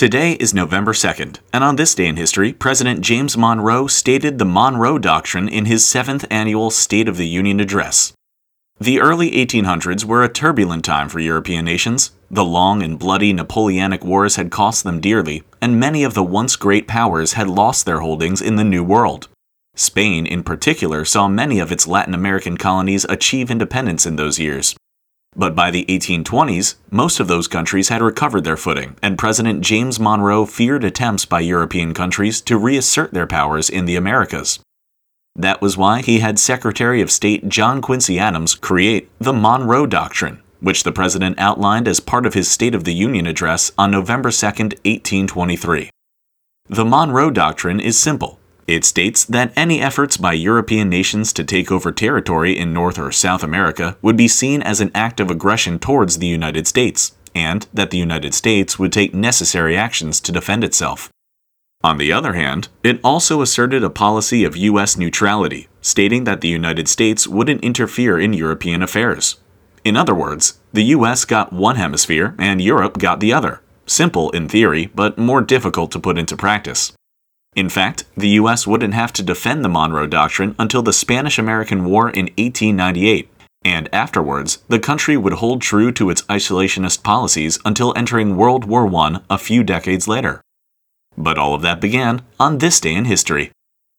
Today is November 2nd, and on this day in history, President James Monroe stated the Monroe Doctrine in his seventh annual State of the Union address. The early 1800s were a turbulent time for European nations. The long and bloody Napoleonic Wars had cost them dearly, and many of the once great powers had lost their holdings in the New World. Spain, in particular, saw many of its Latin American colonies achieve independence in those years, but by the 1820s, most of those countries had recovered their footing, and President James Monroe feared attempts by European countries to reassert their powers in the Americas. That was why he had Secretary of State John Quincy Adams create the Monroe Doctrine, which the president outlined as part of his State of the Union address on November 2, 1823. The Monroe Doctrine is simple it states that any efforts by European nations to take over territory in North or South America would be seen as an act of aggression towards the United States, and that the United States would take necessary actions to defend itself. On the other hand, it also asserted a policy of U.S. neutrality, stating that the United States wouldn't interfere in European affairs. In other words, the US got one hemisphere and Europe got the other. Simple in theory, but more difficult to put into practice. In fact, the US wouldn't have to defend the Monroe Doctrine until the Spanish American War in 1898, and afterwards, the country would hold true to its isolationist policies until entering World War I a few decades later. But all of that began on this day in history.